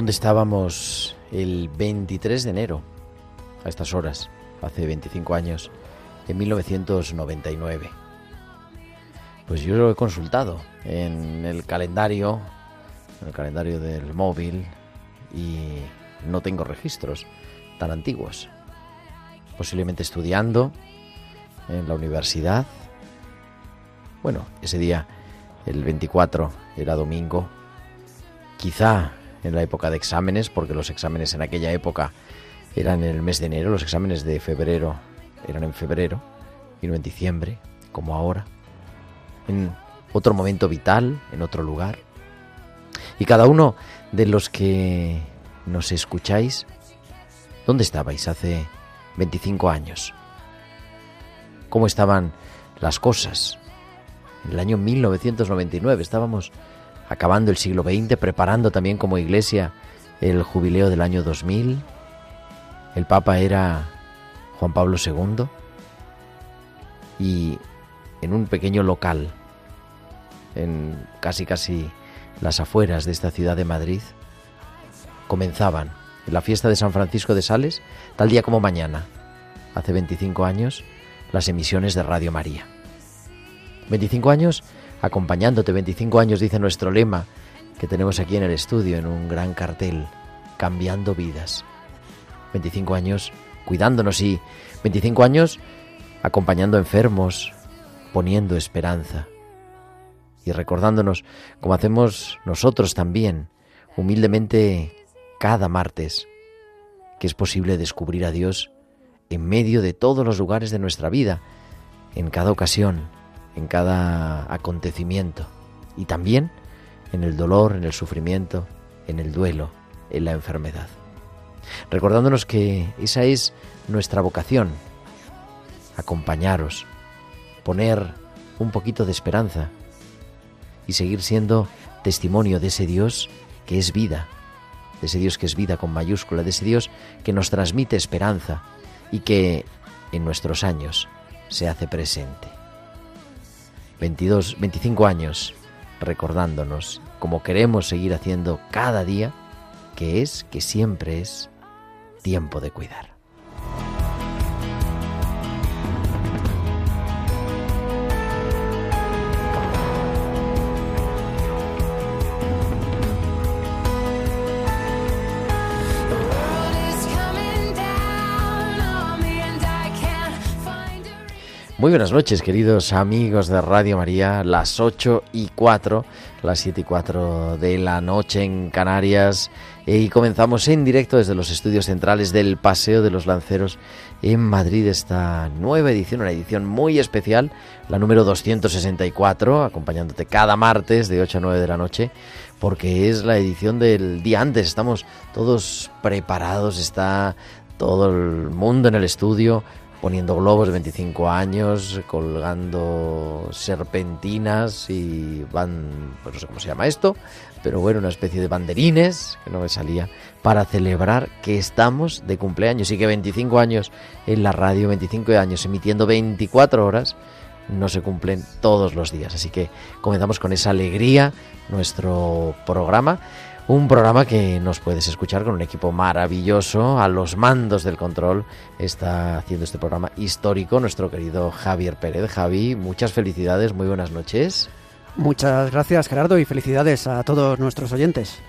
¿Dónde estábamos el 23 de enero? A estas horas, hace 25 años, en 1999. Pues yo lo he consultado en el calendario, en el calendario del móvil, y no tengo registros tan antiguos. Posiblemente estudiando en la universidad. Bueno, ese día, el 24, era domingo. Quizá en la época de exámenes, porque los exámenes en aquella época eran en el mes de enero, los exámenes de febrero eran en febrero y no en diciembre, como ahora, en otro momento vital, en otro lugar. Y cada uno de los que nos escucháis, ¿dónde estabais hace 25 años? ¿Cómo estaban las cosas? En el año 1999 estábamos acabando el siglo XX, preparando también como iglesia el jubileo del año 2000. El Papa era Juan Pablo II y en un pequeño local, en casi casi las afueras de esta ciudad de Madrid, comenzaban en la fiesta de San Francisco de Sales, tal día como mañana, hace 25 años, las emisiones de Radio María. 25 años acompañándote, 25 años dice nuestro lema que tenemos aquí en el estudio, en un gran cartel, cambiando vidas. 25 años cuidándonos y 25 años acompañando enfermos, poniendo esperanza y recordándonos, como hacemos nosotros también, humildemente cada martes, que es posible descubrir a Dios en medio de todos los lugares de nuestra vida, en cada ocasión, en cada acontecimiento y también en el dolor, en el sufrimiento, en el duelo, en la enfermedad. Recordándonos que esa es nuestra vocación, acompañaros, poner un poquito de esperanza y seguir siendo testimonio de ese Dios que es vida, de ese Dios que es vida con mayúscula, de ese Dios que nos transmite esperanza y que en nuestros años se hace presente. 22, 25 años recordándonos, como queremos seguir haciendo cada día, que es, que siempre es, tiempo de cuidar. Muy buenas noches, queridos amigos de Radio María, las 8 y 4, las 7 y 4 de la noche en Canarias. Y comenzamos en directo desde los estudios centrales del Paseo de los Lanceros en Madrid esta nueva edición, una edición muy especial, la número 264, acompañándote cada martes de 8 a 9 de la noche, porque es la edición del día antes. Estamos todos preparados, está todo el mundo en el estudio poniendo globos de 25 años, colgando serpentinas y van, pues no sé cómo se llama esto, pero bueno, una especie de banderines, que no me salía, para celebrar que estamos de cumpleaños y que 25 años en la radio, 25 años emitiendo 24 horas, no se cumplen todos los días. Así que comenzamos con esa alegría nuestro programa. Un programa que nos puedes escuchar con un equipo maravilloso. A los mandos del control está haciendo este programa histórico nuestro querido Javier Pérez. Javi, muchas felicidades, muy buenas noches. Muchas gracias Gerardo y felicidades a todos nuestros oyentes.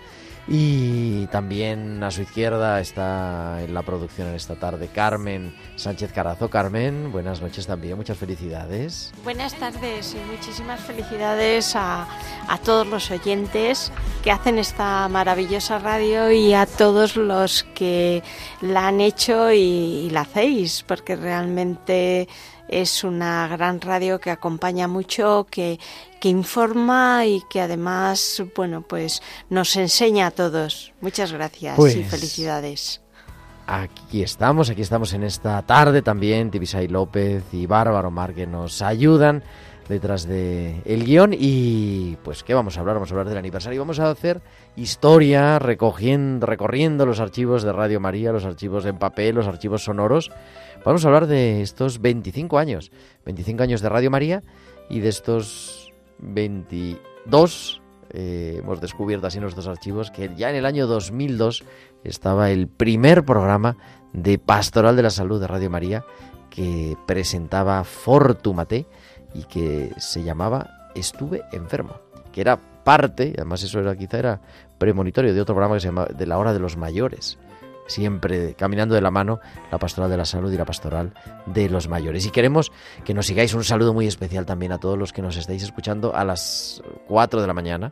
Y también a su izquierda está en la producción en esta tarde Carmen Sánchez Carazo. Carmen, buenas noches también, muchas felicidades. Buenas tardes y muchísimas felicidades a, a todos los oyentes que hacen esta maravillosa radio y a todos los que la han hecho y, y la hacéis, porque realmente es una gran radio que acompaña mucho, que, que informa y que además, bueno, pues nos enseña a todos. Muchas gracias y Pues- felicidades. Aquí estamos, aquí estamos en esta tarde también. Tibisay López y Bárbaro Mar que nos ayudan detrás de el guion. Y pues, ¿qué vamos a hablar? Vamos a hablar del aniversario. Vamos a hacer historia recogiendo, recorriendo los archivos de Radio María, los archivos en papel, los archivos sonoros. Vamos a hablar de estos 25 años. 25 años de Radio María y de estos 22 eh, hemos descubierto así nuestros archivos que ya en el año 2002 estaba el primer programa de Pastoral de la Salud de Radio María que presentaba Fortumate y que se llamaba Estuve enfermo, que era parte, y además eso era quizá era premonitorio de otro programa que se llama De la hora de los mayores, siempre caminando de la mano la pastoral de la salud y la pastoral de los mayores. Y queremos que nos sigáis un saludo muy especial también a todos los que nos estáis escuchando a las 4 de la mañana,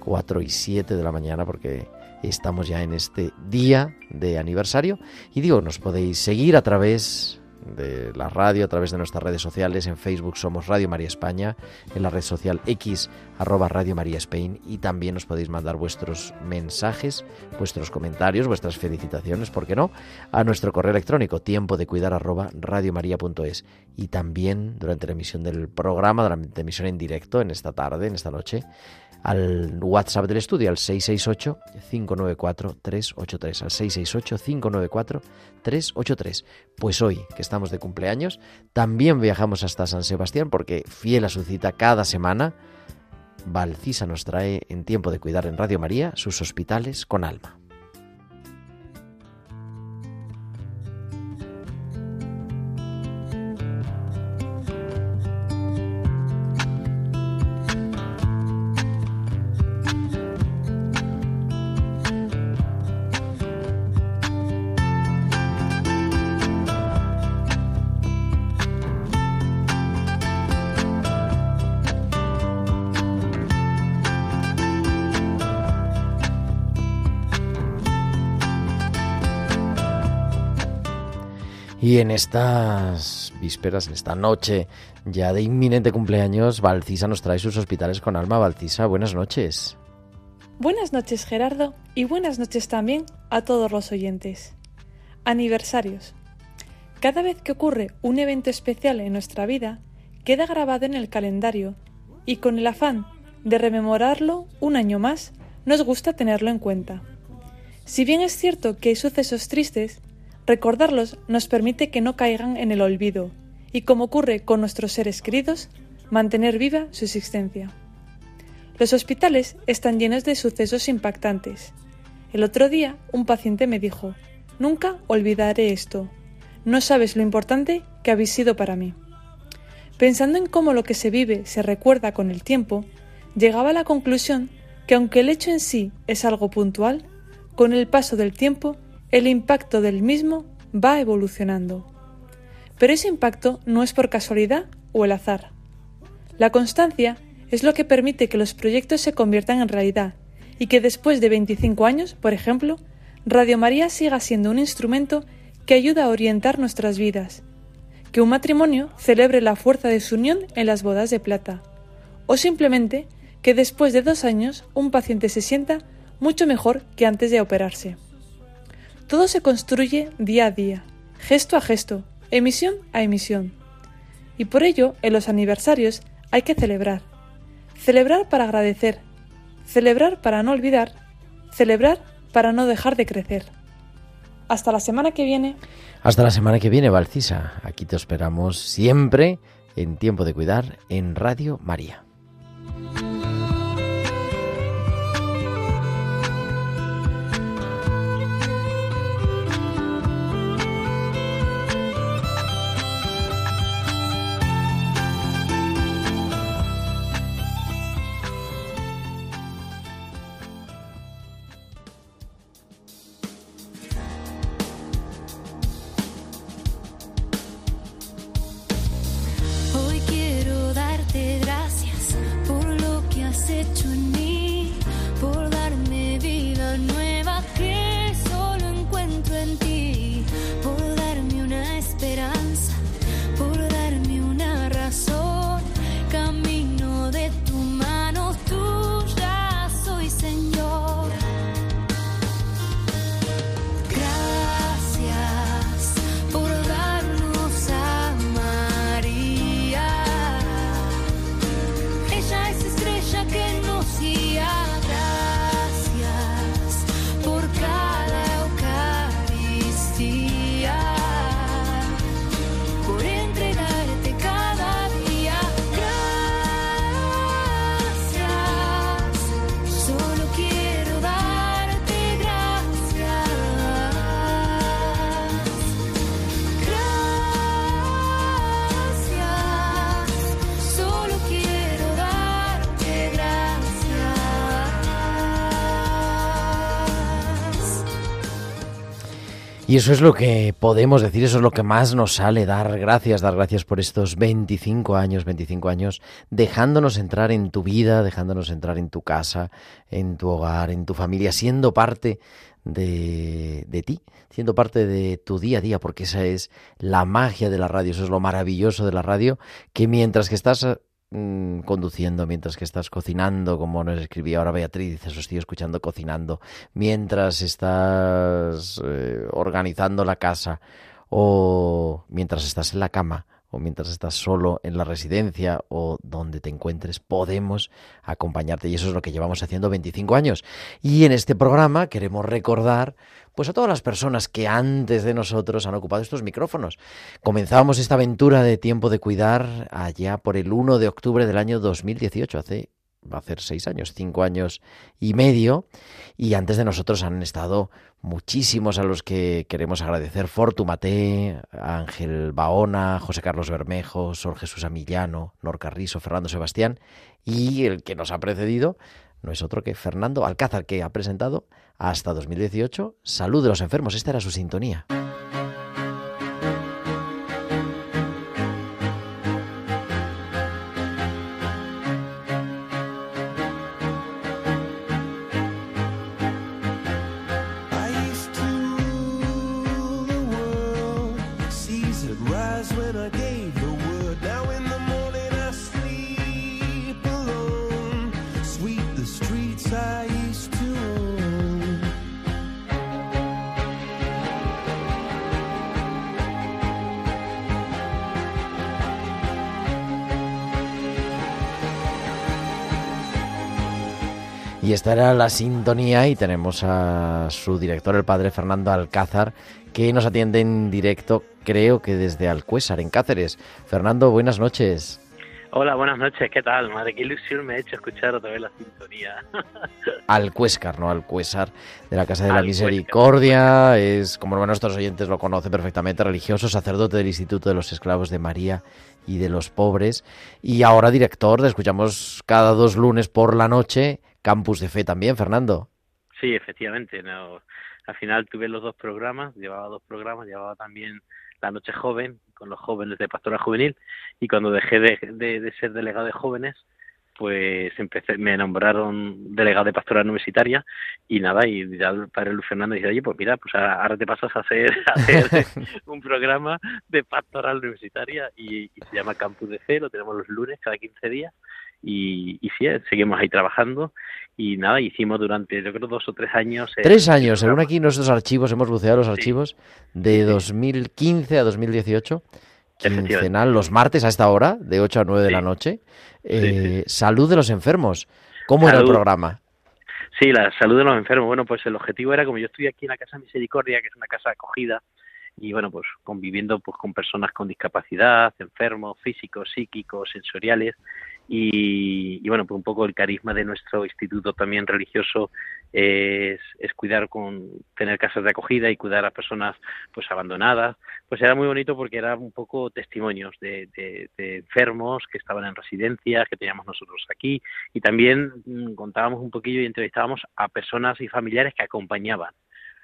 4 y 7 de la mañana, porque estamos ya en este día de aniversario. Y digo, nos podéis seguir a través de la radio, a través de nuestras redes sociales. En Facebook somos Radio María España, en la red social X, arroba Radio María Spain. Y también os podéis mandar vuestros mensajes, vuestros comentarios, vuestras felicitaciones, ¿por qué no? A nuestro correo electrónico, tiempo de cuidar arroba radiomaria.es. Y también durante la emisión del programa, durante la emisión en directo, en esta tarde, en esta noche, al WhatsApp del estudio, al 668-594-383, al 668-594-383. Pues hoy, que de cumpleaños, también viajamos hasta San Sebastián porque, fiel a su cita cada semana, Valcisa nos trae en tiempo de cuidar en Radio María sus hospitales con alma. Y en estas vísperas, en esta noche ya de inminente cumpleaños, Valcisa nos trae sus hospitales con alma. Valcisa, buenas noches. Buenas noches Gerardo y buenas noches también a todos los oyentes. Aniversarios. Cada vez que ocurre un evento especial en nuestra vida, queda grabado en el calendario y con el afán de rememorarlo un año más, nos gusta tenerlo en cuenta. Si bien es cierto que hay sucesos tristes, recordarlos nos permite que no caigan en el olvido y, como ocurre con nuestros seres queridos, mantener viva su existencia. Los hospitales están llenos de sucesos impactantes. El otro día un paciente me dijo, nunca olvidaré esto. No sabes lo importante que habéis sido para mí. Pensando en cómo lo que se vive se recuerda con el tiempo, llegaba a la conclusión que aunque el hecho en sí es algo puntual, con el paso del tiempo el impacto del mismo va evolucionando. Pero ese impacto no es por casualidad o el azar. La constancia es lo que permite que los proyectos se conviertan en realidad y que después de 25 años, por ejemplo, Radio María siga siendo un instrumento que ayuda a orientar nuestras vidas, que un matrimonio celebre la fuerza de su unión en las bodas de plata, o simplemente que después de dos años un paciente se sienta mucho mejor que antes de operarse. Todo se construye día a día, gesto a gesto, emisión a emisión. Y por ello, en los aniversarios hay que celebrar. Celebrar para agradecer, celebrar para no olvidar, celebrar para no dejar de crecer. Hasta la semana que viene. Hasta la semana que viene, Valcisa. Aquí te esperamos siempre en Tiempo de Cuidar en Radio María. Y eso es lo que podemos decir, eso es lo que más nos sale, dar gracias, dar gracias por estos 25 años, 25 años, dejándonos entrar en tu vida, dejándonos entrar en tu casa, en tu hogar, en tu familia, siendo parte de, de ti, siendo parte de tu día a día, porque esa es la magia de la radio, eso es lo maravilloso de la radio, que mientras que estás mm, conduciendo, mientras que estás cocinando, como nos escribía ahora Beatriz, dice, os estoy escuchando cocinando, mientras estás eh, organizando la casa o mientras estás en la cama o mientras estás solo en la residencia o donde te encuentres, podemos acompañarte y eso es lo que llevamos haciendo 25 años. Y en este programa queremos recordar pues a todas las personas que antes de nosotros han ocupado estos micrófonos. Comenzábamos esta aventura de tiempo de cuidar allá por el 1 de octubre del año 2018, hace va a hacer seis años, cinco años y medio, y antes de nosotros han estado muchísimos a los que queremos agradecer, Fortumate, Ángel Baona, José Carlos Bermejo, Sor Jesús Amillano, Norca Riso, Fernando Sebastián, y el que nos ha precedido no es otro que Fernando Alcázar, que ha presentado hasta 2018 Salud de los Enfermos. Esta era su sintonía. Era la sintonía y tenemos a su director, el padre Fernando Alcázar, que nos atiende en directo, creo que desde Alcuésar, en Cáceres. Fernando, buenas noches. Hola, buenas noches, ¿qué tal? Madre, qué ilusión me ha hecho escuchar otra vez la sintonía. Alcuéscar, ¿no? Alcuésar, de la Casa de la Alcuéscar. Misericordia. Es, como nuestros oyentes lo conocen perfectamente, religioso, sacerdote del Instituto de los Esclavos de María y de los Pobres. Y ahora director, le escuchamos cada dos lunes por la noche, Campus de Fe también, Fernando. Sí, efectivamente. No, al final tuve los dos programas, llevaba dos programas, llevaba también La Noche Joven con los jóvenes de Pastoral Juvenil y cuando dejé de, de- de ser delegado de jóvenes, pues empecé, me nombraron delegado de Pastoral Universitaria y nada, y ya el padre Luis Fernando dice, oye, pues mira, pues ahora te pasas a hacer, a hacer un programa de Pastoral Universitaria y, y se llama Campus de Fe, lo tenemos los lunes cada 15 días y, y sí, eh, seguimos ahí trabajando y nada, hicimos durante yo creo dos o tres años. eh, Tres años, según aquí nuestros archivos, hemos buceado los Sí. archivos de 2015 a 2018, Efectivamente. quincenal, los martes a esta hora, de 8 a 9 de la noche. Sí, Eh, Salud de los enfermos. ¿Cómo era el programa? Sí, la salud de los enfermos. Bueno, pues el objetivo era, como yo estoy aquí en la Casa Misericordia, que es una casa acogida, y bueno, pues conviviendo pues con personas con discapacidad, enfermos, físicos, psíquicos, sensoriales y, y, bueno, pues un poco el carisma de nuestro instituto también religioso es, es, cuidar con tener casas de acogida y cuidar a personas pues abandonadas. Pues era muy bonito porque era un poco testimonios de, de, de enfermos que estaban en residencias, que teníamos nosotros aquí y también mmm, contábamos un poquillo y entrevistábamos a personas y familiares que acompañaban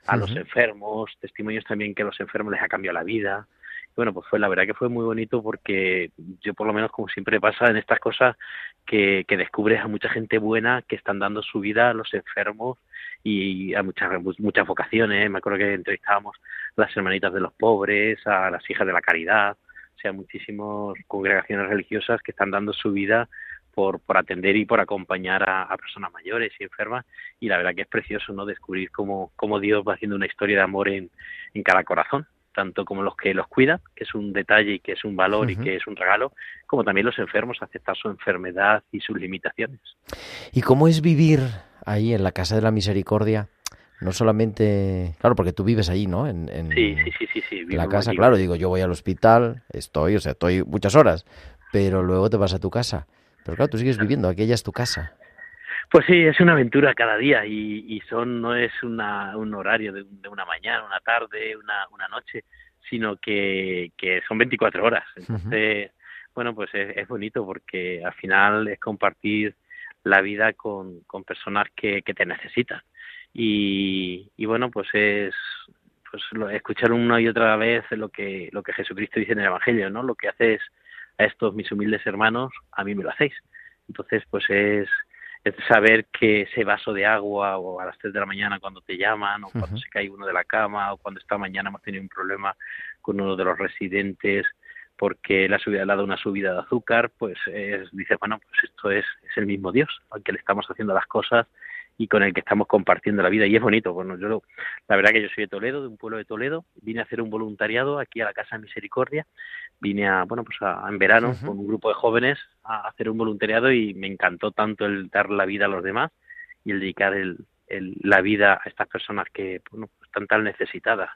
a uh -huh. los enfermos, testimonios también que a los enfermos les ha cambiado la vida bueno, pues fue la verdad que fue muy bonito porque yo por lo menos como siempre pasa en estas cosas que, descubres a mucha gente buena que están dando su vida a los enfermos y a muchas muchas vocaciones. Me acuerdo que entrevistábamos a las hermanitas de los pobres, a las hijas de la caridad, o sea, muchísimas congregaciones religiosas que están dando su vida por, por atender y por acompañar a, a, personas mayores y enfermas. Y la verdad que es precioso no descubrir cómo, cómo Dios va haciendo una historia de amor en, en cada corazón tanto como los que los cuidan, que es un detalle y que es un valor uh -huh. y que es un regalo, como también los enfermos, aceptar su enfermedad y sus limitaciones. ¿Y cómo es vivir ahí en la Casa de la Misericordia? No solamente, claro, porque tú vives ahí, ¿no? En, en sí, sí, sí, sí, sí en la casa, claro, digo, yo voy al hospital, estoy, o sea, estoy muchas horas, pero luego te vas a tu casa. Pero claro, tú sigues viviendo, aquella es tu casa. Pues sí, es una aventura cada día y, y son no es una, un horario de, de, una mañana, una tarde, una, una noche, sino que, que son 24 horas. Entonces, uh -huh. bueno, pues es, es, bonito porque al final es compartir la vida con, con personas que, que te necesitan. Y, y bueno, pues es pues escuchar una y otra vez lo que lo que Jesucristo dice en el Evangelio, ¿no? Lo que haces a estos mis humildes hermanos, a mí me lo hacéis. Entonces, pues es es saber que ese vaso de agua o a las 3 de la mañana cuando te llaman o cuando uh -huh. se cae uno de la cama o cuando esta mañana hemos tenido un problema con uno de los residentes porque la subida, le ha dado una subida de azúcar, pues es, dice, bueno, pues esto es, es el mismo Dios al que le estamos haciendo las cosas y con el que estamos compartiendo la vida y es bonito. Bueno, yo la verdad que yo soy de Toledo, de un pueblo de Toledo, vine a hacer un voluntariado aquí a la Casa de Misericordia, vine a, bueno, pues a, en verano uh -huh. con un grupo de jóvenes a hacer un voluntariado y me encantó tanto el dar la vida a los demás y el dedicar el, el, la vida a estas personas que bueno, pues están tan necesitadas.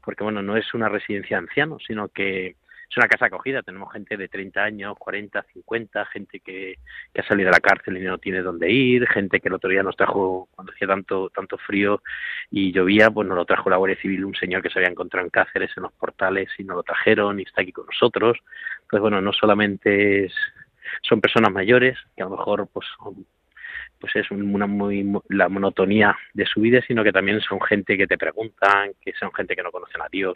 Porque bueno, no es una residencia de ancianos, sino que es una casa acogida, tenemos gente de 30 años, 40, 50, gente que, que ha salido de la cárcel y no tiene dónde ir, gente que el otro día nos trajo, cuando hacía tanto, tanto frío y llovía, pues nos lo trajo la Guardia Civil, un señor que se había encontrado en Cáceres, en los portales, y nos lo trajeron y está aquí con nosotros. Pues bueno, no solamente es, son personas mayores, que a lo mejor pues pues es una muy la monotonía de su vida, sino que también son gente que te preguntan, que son gente que no conocen a Dios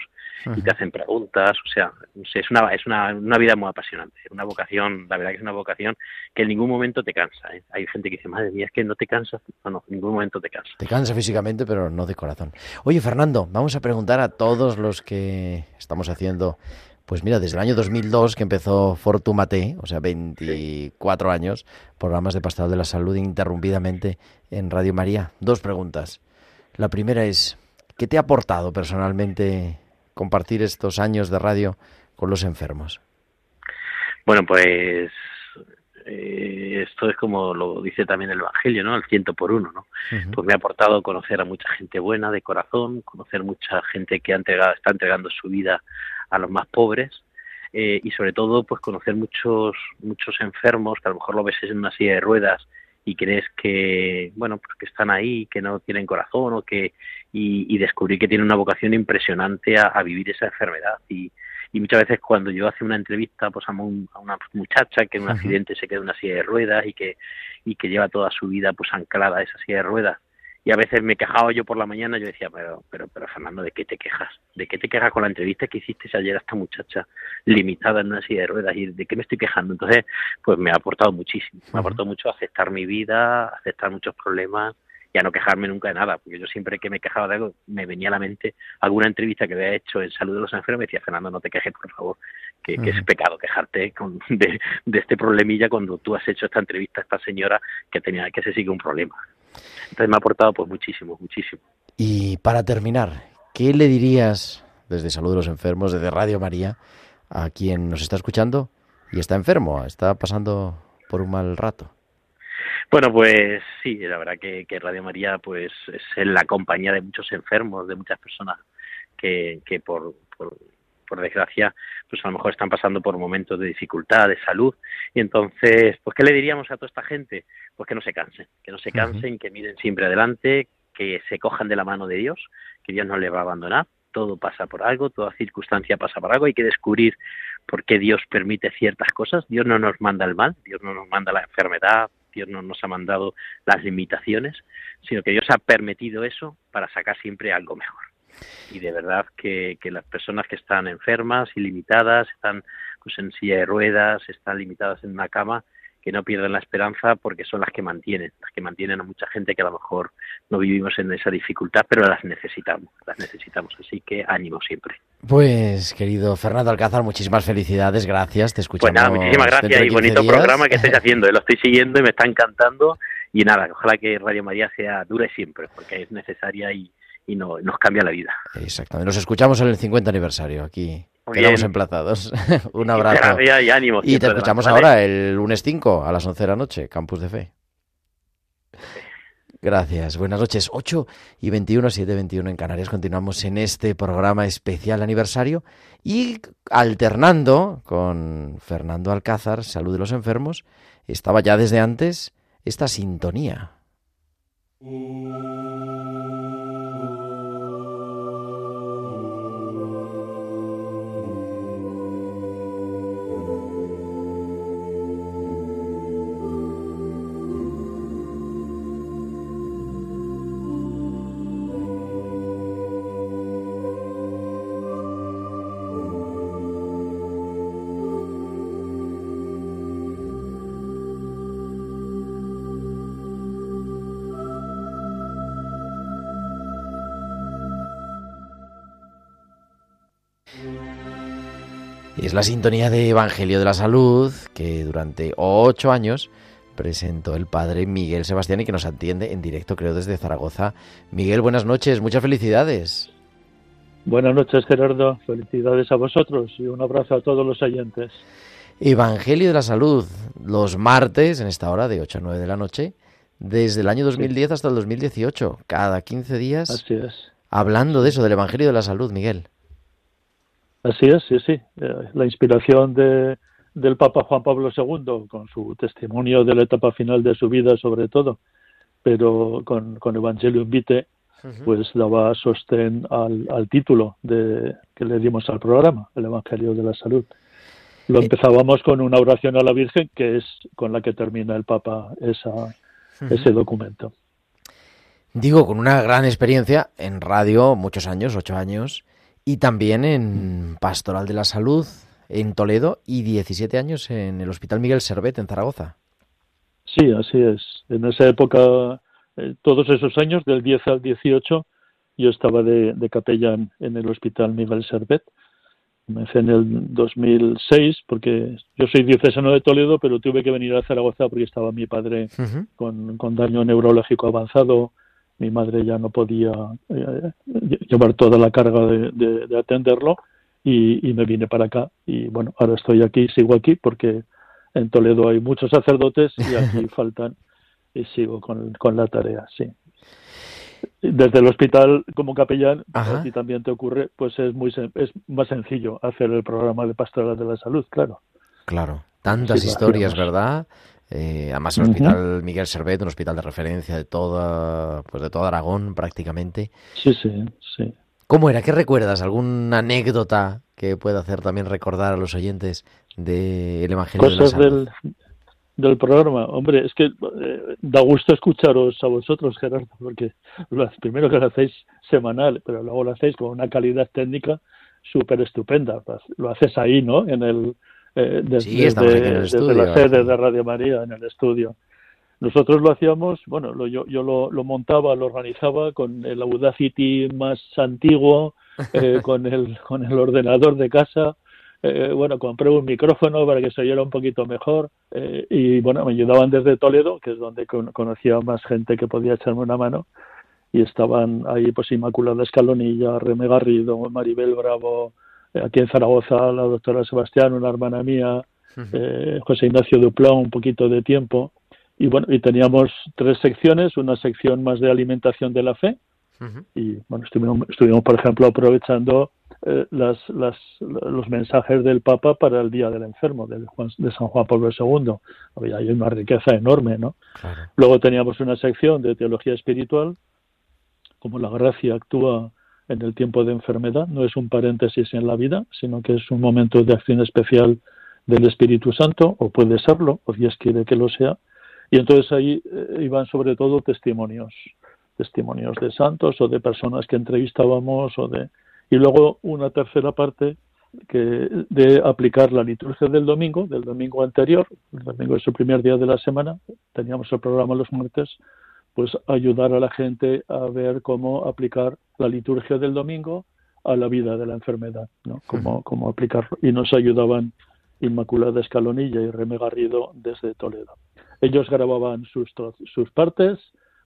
y te hacen preguntas, o sea, es una es una, una vida muy apasionante, una vocación, la verdad que es una vocación que en ningún momento te cansa. ¿eh? Hay gente que dice, madre mía, es que no te cansas, no, no, en ningún momento te cansa. Te cansa físicamente, pero no de corazón. Oye, Fernando, vamos a preguntar a todos los que estamos haciendo pues mira, desde el año 2002 que empezó Fortumate, o sea, 24 sí. años, programas de Pastoral de la Salud interrumpidamente en Radio María. Dos preguntas. La primera es, ¿qué te ha aportado personalmente compartir estos años de radio con los enfermos? Bueno, pues eh, esto es como lo dice también el Evangelio, ¿no? El ciento por uno, ¿no? Uh -huh. Pues me ha aportado conocer a mucha gente buena de corazón, conocer mucha gente que ha entregado, está entregando su vida a los más pobres eh, y sobre todo pues conocer muchos muchos enfermos que a lo mejor lo ves en una silla de ruedas y crees que bueno pues que están ahí que no tienen corazón o que y, y descubrir que tienen una vocación impresionante a, a vivir esa enfermedad. Y, y muchas veces cuando yo hace una entrevista pues a, un, a una muchacha que en un accidente se queda en una silla de ruedas y que y que lleva toda su vida pues anclada a esa silla de ruedas y a veces me quejaba yo por la mañana, yo decía, pero, pero, pero Fernando, ¿de qué te quejas? ¿De qué te quejas con la entrevista que hiciste ayer a esta muchacha limitada en una silla de ruedas? ¿Y de qué me estoy quejando? Entonces, pues me ha aportado muchísimo, me ha aportado mucho a aceptar mi vida, a aceptar muchos problemas y a no quejarme nunca de nada, porque yo siempre que me quejaba de algo, me venía a la mente alguna entrevista que había hecho en Salud de los Enfermos, me decía, Fernando, no te quejes, por favor, que, que es pecado quejarte con, de, de este problemilla cuando tú has hecho esta entrevista a esta señora que tenía que se sigue un problema. Entonces me ha aportado pues muchísimo, muchísimo. Y para terminar, ¿qué le dirías desde Salud de los Enfermos, desde Radio María, a quien nos está escuchando y está enfermo, está pasando por un mal rato? Bueno, pues sí, la verdad que, que Radio María pues es la compañía de muchos enfermos, de muchas personas que, que por, por, por desgracia, pues a lo mejor están pasando por momentos de dificultad, de salud. Y entonces, pues, ¿qué le diríamos a toda esta gente? Pues que no se cansen, que no se cansen, que miren siempre adelante, que se cojan de la mano de Dios, que Dios no les va a abandonar. Todo pasa por algo, toda circunstancia pasa por algo. Hay que descubrir por qué Dios permite ciertas cosas. Dios no nos manda el mal, Dios no nos manda la enfermedad, Dios no nos ha mandado las limitaciones, sino que Dios ha permitido eso para sacar siempre algo mejor y de verdad que, que, las personas que están enfermas y limitadas, están pues en silla de ruedas, están limitadas en una cama, que no pierdan la esperanza porque son las que mantienen, las que mantienen a mucha gente que a lo mejor no vivimos en esa dificultad, pero las necesitamos, las necesitamos, así que ánimo siempre. Pues querido Fernando Alcázar, muchísimas felicidades, gracias, te escuchamos. Pues nada, muchísimas gracias y bonito días. programa que estáis haciendo, lo estoy siguiendo y me está encantando y nada, ojalá que Radio María sea dure siempre, porque es necesaria y, y no, nos cambia la vida. Exactamente. Nos escuchamos en el 50 aniversario aquí. Muy Quedamos bien. emplazados. Un abrazo. Y, y, ánimo, y te escuchamos ahora el lunes 5 a las 11 de la noche, Campus de Fe. Gracias. Buenas noches. 8 y 21, 7 21 en Canarias. Continuamos en este programa especial aniversario y alternando con Fernando Alcázar, Salud de los Enfermos, estaba ya desde antes esta sintonía. Y es la sintonía de Evangelio de la Salud que durante ocho años presentó el padre Miguel Sebastián y que nos atiende en directo, creo, desde Zaragoza. Miguel, buenas noches, muchas felicidades. Buenas noches, Gerardo. Felicidades a vosotros y un abrazo a todos los oyentes. Evangelio de la Salud, los martes, en esta hora de 8 a 9 de la noche, desde el año 2010 sí. hasta el 2018, cada 15 días. Así es. Hablando de eso, del Evangelio de la Salud, Miguel. Así es, sí, sí. La inspiración de, del Papa Juan Pablo II, con su testimonio de la etapa final de su vida, sobre todo, pero con, con Evangelium Vitae, uh -huh. pues daba sostén al, al, título de, que le dimos al programa, el Evangelio de la Salud. Lo empezábamos con una oración a la Virgen, que es con la que termina el Papa esa, uh -huh. ese documento. Digo, con una gran experiencia en radio, muchos años, ocho años, y también en Pastoral de la Salud en Toledo y 17 años en el Hospital Miguel Servet en Zaragoza. Sí, así es. En esa época, eh, todos esos años, del 10 al 18, yo estaba de, de capellán en el Hospital Miguel Servet. Comencé en el 2006 porque yo soy diocesano de Toledo, pero tuve que venir a Zaragoza porque estaba mi padre uh -huh. con, con daño neurológico avanzado, mi madre ya no podía eh, llevar toda la carga de, de, de atenderlo y, y, me vine para acá y bueno, ahora estoy aquí, sigo aquí porque en Toledo hay muchos sacerdotes y aquí faltan y sigo con, con, la tarea, sí. Desde el hospital como capellán, Ajá. a ti también te ocurre, pues es muy es más sencillo hacer el programa de pastoral de la salud, claro. Claro, tantas sí, historias, ¿verdad? Eh, además el hospital uh -huh. Miguel Servet, un hospital de referencia de toda, pues de todo Aragón prácticamente. Sí, sí, sí. ¿Cómo era? ¿Qué recuerdas? ¿Alguna anécdota que pueda hacer también recordar a los oyentes del de Evangelio Cosas de la del, del programa. Hombre, es que eh, da gusto escucharos a vosotros, Gerardo, porque lo, primero que lo hacéis semanal, pero luego lo hacéis con una calidad técnica súper estupenda. Lo haces ahí, ¿no? En el, eh, desde, sí, desde, desde, la sede de Radio María, en el estudio. Nosotros lo hacíamos, bueno, lo, yo, yo lo, lo, montaba, lo organizaba con el Audacity más antiguo, eh, con, el, con el ordenador de casa. Eh, bueno, compré un micrófono para que se oyera un poquito mejor. Eh, y bueno, me ayudaban desde Toledo, que es donde con, conocía más gente que podía echarme una mano. Y estaban ahí, pues Inmaculada Escalonilla, Reme Garrido, Maribel Bravo, aquí en Zaragoza la doctora Sebastián, una hermana mía, eh, José Ignacio Duplón, un poquito de tiempo. Y bueno, y teníamos tres secciones, una sección más de alimentación de la fe, Y bueno, estuvimos, estuvimos por ejemplo, aprovechando eh, las, las, los mensajes del Papa para el Día del Enfermo, de, Juan, de San Juan Pablo II. Había una riqueza enorme, ¿no? Claro. Luego teníamos una sección de teología espiritual, como la gracia actúa en el tiempo de enfermedad, no es un paréntesis en la vida, sino que es un momento de acción especial del Espíritu Santo, o puede serlo, o Dios quiere que lo sea, y entonces ahí eh, iban sobre todo testimonios, testimonios de santos o de personas que entrevistábamos o de y luego una tercera parte que de aplicar la liturgia del domingo, del domingo anterior, el domingo es el primer día de la semana, teníamos el programa los martes, pues ayudar a la gente a ver cómo aplicar la liturgia del domingo a la vida de la enfermedad, ¿no? Cómo, cómo aplicarlo. Y nos ayudaban Inmaculada Escalonilla y Reme Garrido desde Toledo. Ellos grababan sus, sus partes,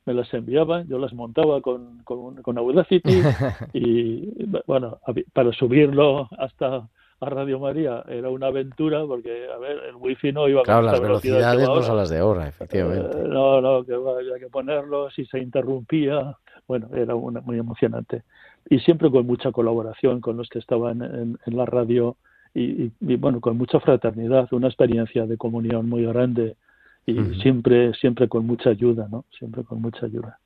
me las enviaban, yo las montaba con, con, con Audacity y bueno, para subirlo hasta a Radio María era una aventura porque, a ver, el wifi no iba Claro, con las velocidades no son las de ahora, efectivamente. Eh, no, no, que había que ponerlo, si se interrumpía, bueno, era una- muy emocionante. Y siempre con mucha colaboración con los que estaban en, en la radio y, y- y, bueno, con mucha fraternidad, una experiencia de comunión muy grande y siempre, siempre con mucha ayuda, ¿no? Siempre con mucha ayuda.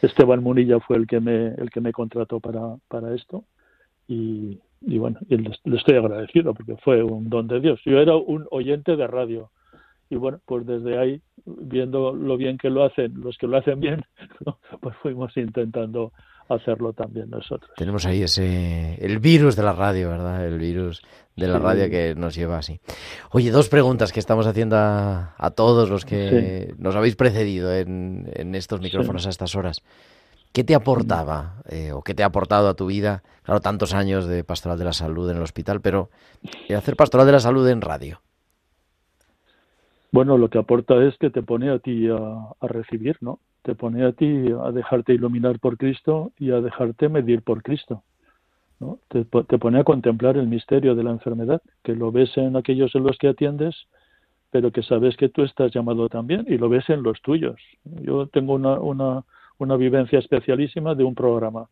Esteban Munilla fue el que me, el que me contrató para, para esto y, y bueno, y le, estoy agradecido porque fue un don de Dios. Yo era un oyente de radio y bueno, pues desde ahí, viendo lo bien que lo hacen, los que lo hacen bien, ¿no? pues fuimos intentando hacerlo también nosotros. Tenemos ahí ese el virus de la radio, ¿verdad? El virus de la Sí. radio que nos lleva así. Oye, dos preguntas que estamos haciendo a, a todos los que nos habéis precedido en, en estos micrófonos a estas horas. ¿Qué te aportaba eh, o qué te ha aportado a tu vida? Claro, tantos años de pastoral de la salud en el hospital, pero eh, hacer pastoral de la salud en radio. Bueno, lo que aporta es que te pone a ti a, recibir, ¿no? Te pone a ti a dejarte iluminar por Cristo y a dejarte medir por Cristo. ¿no? Te pone a contemplar el misterio de la enfermedad, que lo ves en aquellos en los que atiendes, pero que sabes que tú estás llamado también y lo ves en los tuyos. Yo tengo una, una, una vivencia especialísima de un programa,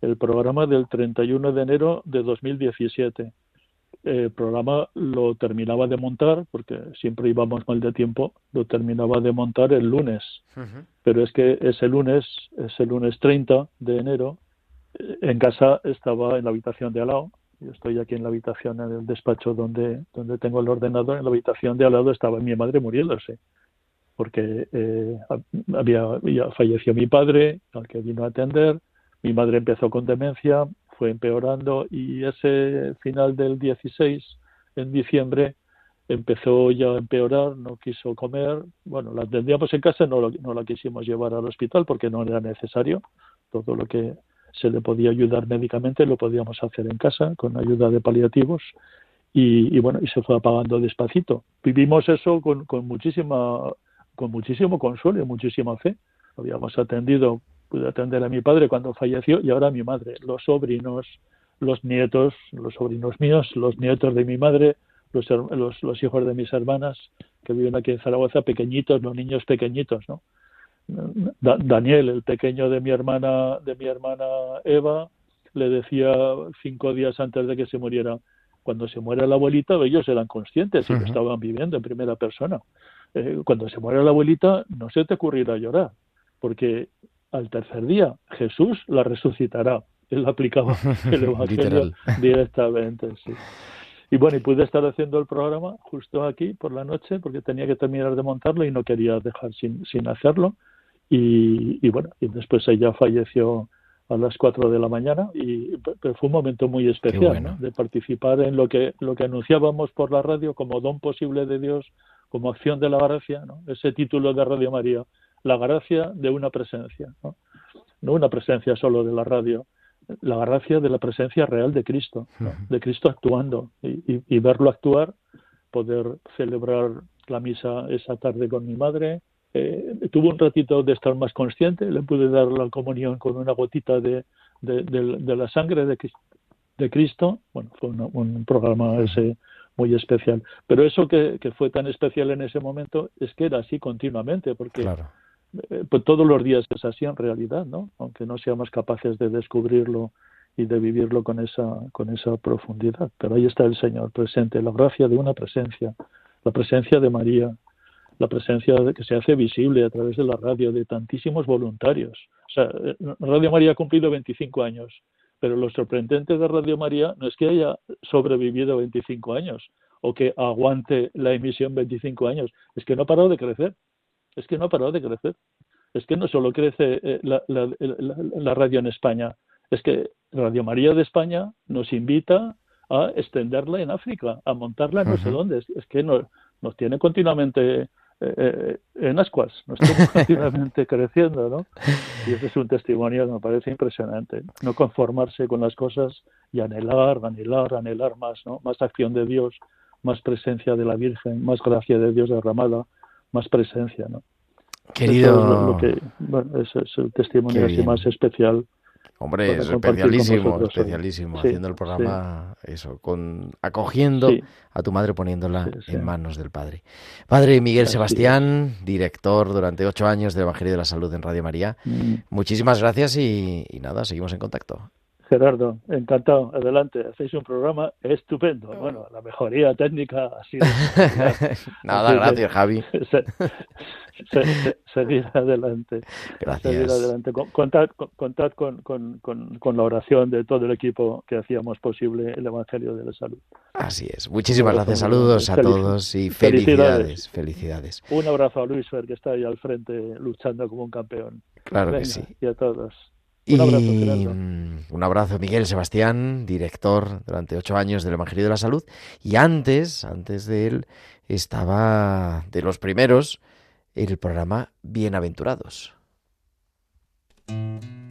el programa del 31 de enero de 2017 el programa lo terminaba de montar, porque siempre íbamos mal de tiempo, lo terminaba de montar el lunes. Pero es que ese lunes, ese lunes 30 de enero, eh, en casa estaba en la habitación de al lado. Yo estoy aquí en la habitación, en el despacho donde, donde tengo el ordenador. En la habitación de al lado estaba mi madre muriéndose, porque eh, había, ya falleció mi padre, al que vino a atender. Mi madre empezó con demencia, fue empeorando y ese final del 16, en diciembre, empezó ya a empeorar, no quiso comer. Bueno, la atendíamos en casa, no, no la quisimos llevar al hospital porque no era necesario. Todo lo que se le podía ayudar médicamente lo podíamos hacer en casa con ayuda de paliativos y, y bueno, y se fue apagando despacito. Vivimos eso con, con muchísima con muchísimo consuelo y muchísima fe. Habíamos atendido, pude atender a mi padre cuando falleció y ahora a mi madre, los sobrinos, los nietos, los sobrinos míos, los nietos de mi madre, los, los, los hijos de mis hermanas que viven aquí en Zaragoza, pequeñitos, los niños pequeñitos, ¿no? Da- Daniel, el pequeño de mi hermana, de mi hermana Eva, le decía cinco días antes de que se muriera, cuando se muere la abuelita, ellos eran conscientes y lo Ujú. estaban viviendo en primera persona. Eh, cuando se muere la abuelita, no se te ocurrirá llorar, porque al tercer día Jesús la resucitará. Él aplicaba el Evangelio directamente. Sí. Y bueno, y pude estar haciendo el programa justo aquí por la noche porque tenía que terminar de montarlo y no quería dejar sin, sin hacerlo. Y, y bueno, y después ella falleció a las 4 de la mañana y pe- pero fue un momento muy especial bueno. ¿no? de participar en lo que lo que anunciábamos por la radio como don posible de Dios como acción de la gracia ¿no? ese título de Radio María la gracia de una presencia ¿no? no una presencia solo de la radio la gracia de la presencia real de Cristo ¿no? de Cristo actuando y, y- y verlo actuar poder celebrar la misa esa tarde con mi madre eh, tuve un ratito de estar más consciente, le pude dar la comunión con una gotita de, de, de- de la sangre de, de Cristo. Bueno, fue una- un programa ese muy especial. Pero eso que, que fue tan especial en ese momento es que era así continuamente, porque Claro. eh, pues todos los días es así en realidad, ¿no? Aunque no seamos capaces de descubrirlo y de vivirlo con esa, con esa profundidad. Pero ahí está el Señor presente, la gracia de una presencia, la presencia de María, la presencia que se hace visible a través de la radio de tantísimos voluntarios. O sea, eh, Radio María ha cumplido 25 años, pero lo sorprendente de Radio María no es que haya sobrevivido 25 años o que aguante la emisión 25 años, es que no ha parado de crecer, es que no ha parado de crecer. Es que no solo crece eh, la, la, la, la radio en España, es que Radio María de España nos invita a extenderla en África, a montarla en no sé dónde. Es, es que nos, nos tiene continuamente eh, eh, en ascuas, nos tiene continuamente creciendo, ¿no? Y ese es un testimonio que me parece impresionante. No conformarse con las cosas y anhelar, anhelar, anhelar más, ¿no? Más acción de Dios, más presencia de la Virgen, más gracia de Dios derramada, más presencia, ¿no? Querido. Eso es lo- que, bueno, ese es el testimonio así más especial. Hombre, es especialísimo, vosotros especialísimo, Sí, haciendo el programa, eso, con acogiendo Sí. a tu madre, poniéndola en manos del Padre. Padre Miguel Sebastián, director durante ocho años del Evangelio de la Salud en Radio María. Mm. Muchísimas gracias y, y nada, seguimos en contacto. Gerardo, encantado. Adelante, hacéis un programa estupendo. Bueno, la mejoría técnica ha sido. nada, Así que- gracias, Javi. se- se- se- seguir adelante. Seguir Gracias. adelante. Con- Contad, con- contad con, con, con, con la oración de todo el equipo que hacíamos posible el Evangelio de la Salud. Así es. Muchísimas gracias. Saludos a todos y felicidades. felicidades. Felicidades. Un abrazo a Luis Fer, que está ahí al frente luchando como un campeón. Claro que sí. Y a todos. Y Un abrazo, Gerardo. mm, un abrazo, Miguel Sebastián, director durante ocho años del Evangelio de la Salud. Y antes, antes de él, estaba de los primeros el programa Bienaventurados. Bienaventurados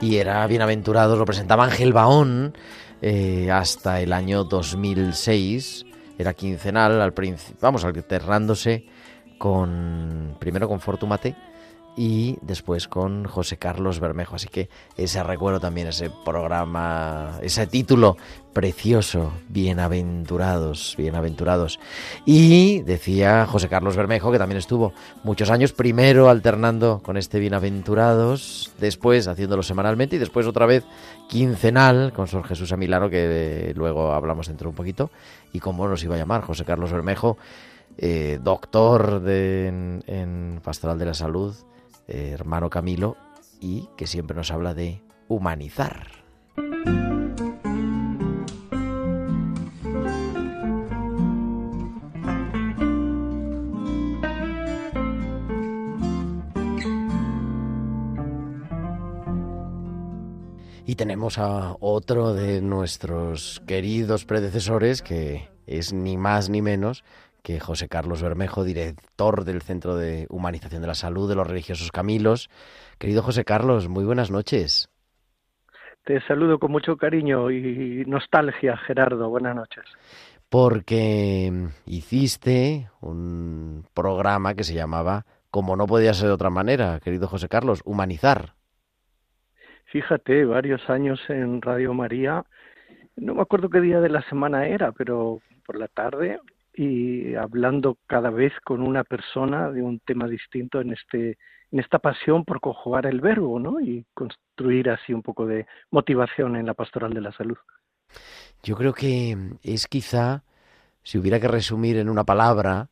Y era Bienaventurados, lo presentaba Ángel Baón eh, hasta el año 2006. Era quincenal, al vamos, alternándose con, primero con Fortumate y después con José Carlos Bermejo. Así que ese recuerdo también, ese programa, ese título precioso, Bienaventurados, Bienaventurados. Y decía José Carlos Bermejo, que también estuvo muchos años, primero alternando con este Bienaventurados, después haciéndolo semanalmente y después otra vez quincenal con Sor Jesús Amilano, que eh, luego hablamos dentro de un poquito. Y cómo nos iba a llamar José Carlos Bermejo, eh, doctor de- en, en Pastoral de la Salud, eh, hermano Camilo, y que siempre nos habla de humanizar. Y tenemos a otro de nuestros queridos predecesores, que es ni más ni menos que José Carlos Bermejo, director del Centro de Humanización de la Salud de los Religiosos Camilos. Querido José Carlos, muy buenas noches. Te saludo con mucho cariño y nostalgia, Gerardo. Buenas noches. Porque hiciste un programa que se llamaba, como no podía ser de otra manera, querido José Carlos, Humanizar. Fíjate, varios años en Radio María. No me acuerdo qué día de la semana era, pero por la tarde y hablando cada vez con una persona de un tema distinto en este en esta pasión por conjugar el verbo, ¿no? Y construir así un poco de motivación en la pastoral de la salud. Yo creo que es quizá, si hubiera que resumir en una palabra,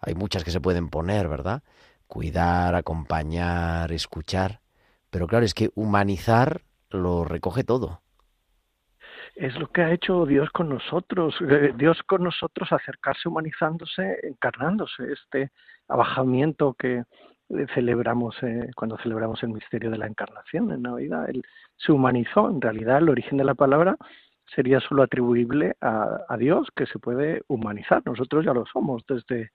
hay muchas que se pueden poner, ¿verdad? Cuidar, acompañar, escuchar. Pero claro, es que humanizar lo recoge todo. Es lo que ha hecho Dios con nosotros, eh, Dios con nosotros acercarse humanizándose, encarnándose, este abajamiento que eh, celebramos eh, cuando celebramos el misterio de la encarnación en Navidad. Él se humanizó, en realidad el origen de la palabra sería solo atribuible a, a Dios, que se puede humanizar. Nosotros ya lo somos desde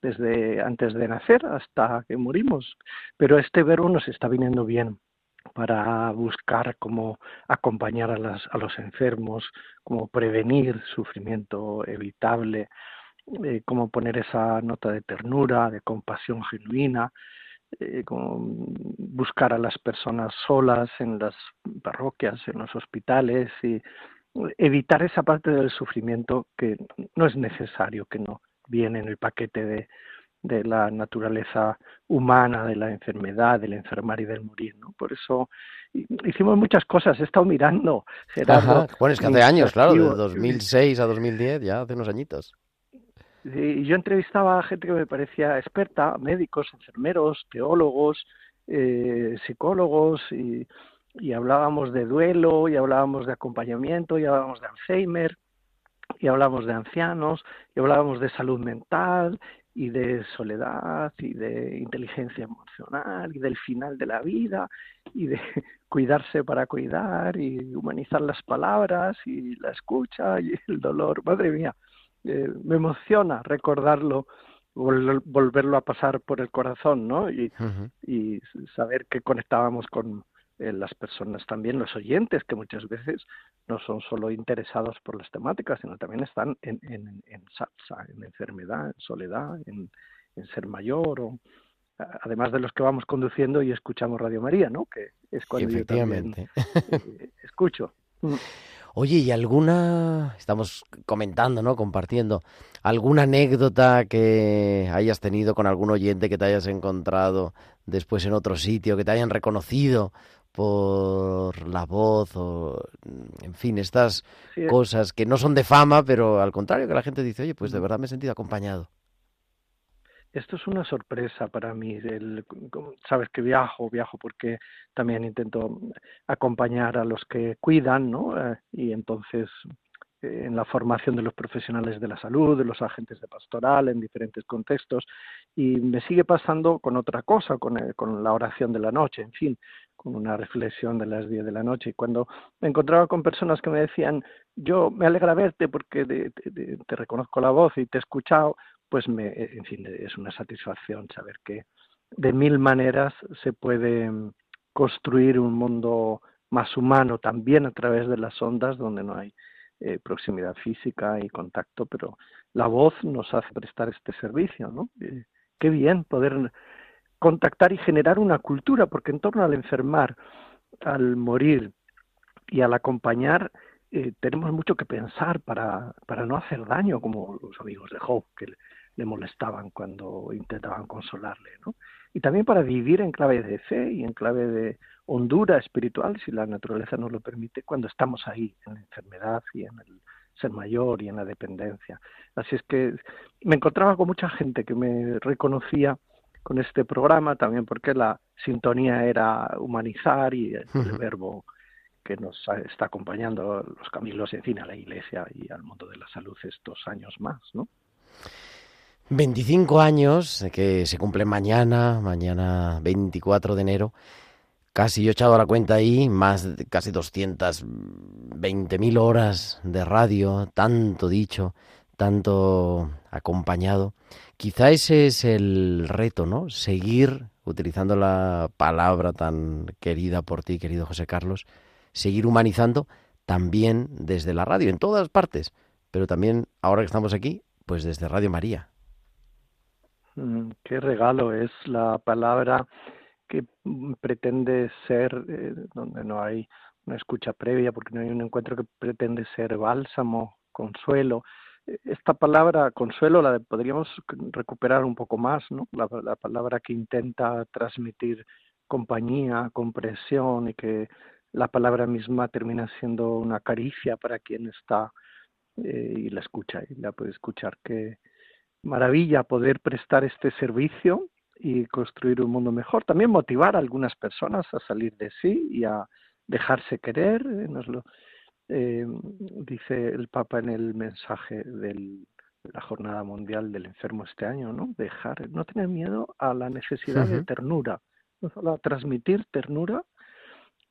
desde antes de nacer hasta que morimos. Pero este verbo nos está viniendo bien para buscar cómo acompañar a, las, a los enfermos, cómo prevenir sufrimiento evitable, eh, cómo poner esa nota de ternura, de compasión genuina, eh, cómo buscar a las personas solas en las parroquias, en los hospitales y evitar esa parte del sufrimiento que no es necesario, que no viene en el paquete de, de la naturaleza humana, de la enfermedad, del enfermar y del morir, ¿no? Por eso hicimos muchas cosas, he estado mirando, Gerardo. Ajá. Bueno, es que hace años, claro, de 2006 a 2010, ya hace unos añitos. Y yo entrevistaba a gente que me parecía experta, médicos, enfermeros, teólogos, eh, psicólogos, y, y hablábamos de duelo, y hablábamos de acompañamiento, y hablábamos de Alzheimer, y hablábamos de ancianos, y hablábamos de salud mental, y de soledad y de inteligencia emocional y del final de la vida y de cuidarse para cuidar y humanizar las palabras y la escucha y el dolor. Madre mía, eh, me emociona recordarlo, vol volverlo a pasar por el corazón, ¿no? Y, uh -huh. y saber que conectábamos con, eh, las personas también, los oyentes, que muchas veces no son solo interesados por las temáticas, sino también están en, en, en salsa, en enfermedad, en soledad, en, en ser mayor, o, además de los que vamos conduciendo y escuchamos Radio María, ¿no? Que es cuando yo también eh, escucho. Oye, ¿y alguna, estamos comentando, ¿no? Compartiendo, alguna anécdota que hayas tenido con algún oyente que te hayas encontrado después en otro sitio, que te hayan reconocido por la voz o, en fin, estas sí, cosas que no son de fama, pero al contrario, que la gente dice, oye, pues de verdad me he sentido acompañado. Esto es una sorpresa para mí. El, sabes que viajo, viajo porque también intento acompañar a los que cuidan, ¿no? Eh, y entonces eh, en la formación de los profesionales de la salud, de los agentes de pastoral, en diferentes contextos, y me sigue pasando con otra cosa, con, el, con la oración de la noche, en fin, con una reflexión de las 10 de la noche. Y cuando me encontraba con personas que me decían, yo me alegra verte porque te, reconozco la voz y te he escuchado, pues me, en fin, es una satisfacción saber que de mil maneras se puede construir un mundo más humano también a través de las ondas donde no hay eh, proximidad física y contacto, pero la voz nos hace prestar este servicio, ¿no? Eh, qué bien poder contactar y generar una cultura, porque en torno al enfermar, al morir y al acompañar, eh, tenemos mucho que pensar para, para no hacer daño, como los amigos de Job, que le molestaban cuando intentaban consolarle, ¿no? Y también para vivir en clave de fe y en clave de hondura espiritual, si la naturaleza nos lo permite, cuando estamos ahí, en la enfermedad y en el ser mayor y en la dependencia. Así es que me encontraba con mucha gente que me reconocía con este programa, también porque la sintonía era humanizar y el, verbo que nos está acompañando los caminos, en fin, a la Iglesia y al mundo de la salud estos años más, ¿no? 25 años que se cumple mañana, mañana 24 de enero. Casi yo he echado la cuenta ahí, más de casi 220.000 horas de radio, tanto dicho, tanto acompañado. Quizá ese es el reto, ¿no? Seguir utilizando la palabra tan querida por ti, querido José Carlos, seguir humanizando también desde la radio, en todas partes, pero también ahora que estamos aquí, pues desde Radio María. Mm, qué regalo es la palabra que pretende ser, eh, donde no hay una escucha previa, porque no hay un encuentro que pretende ser bálsamo, consuelo. Esta palabra consuelo la podríamos recuperar un poco más, ¿no? La, la palabra que intenta transmitir compañía, comprensión y que la palabra misma termina siendo una caricia para quien está eh, y la escucha y la puede escuchar que maravilla poder prestar este servicio y construir un mundo mejor. También motivar a algunas personas a salir de sí y a dejarse querer. Lo eh, dice el Papa en el mensaje del la Jornada Mundial del Enfermo este año, ¿no? Dejar, no tener miedo a la necesidad de ternura, no solo a transmitir ternura,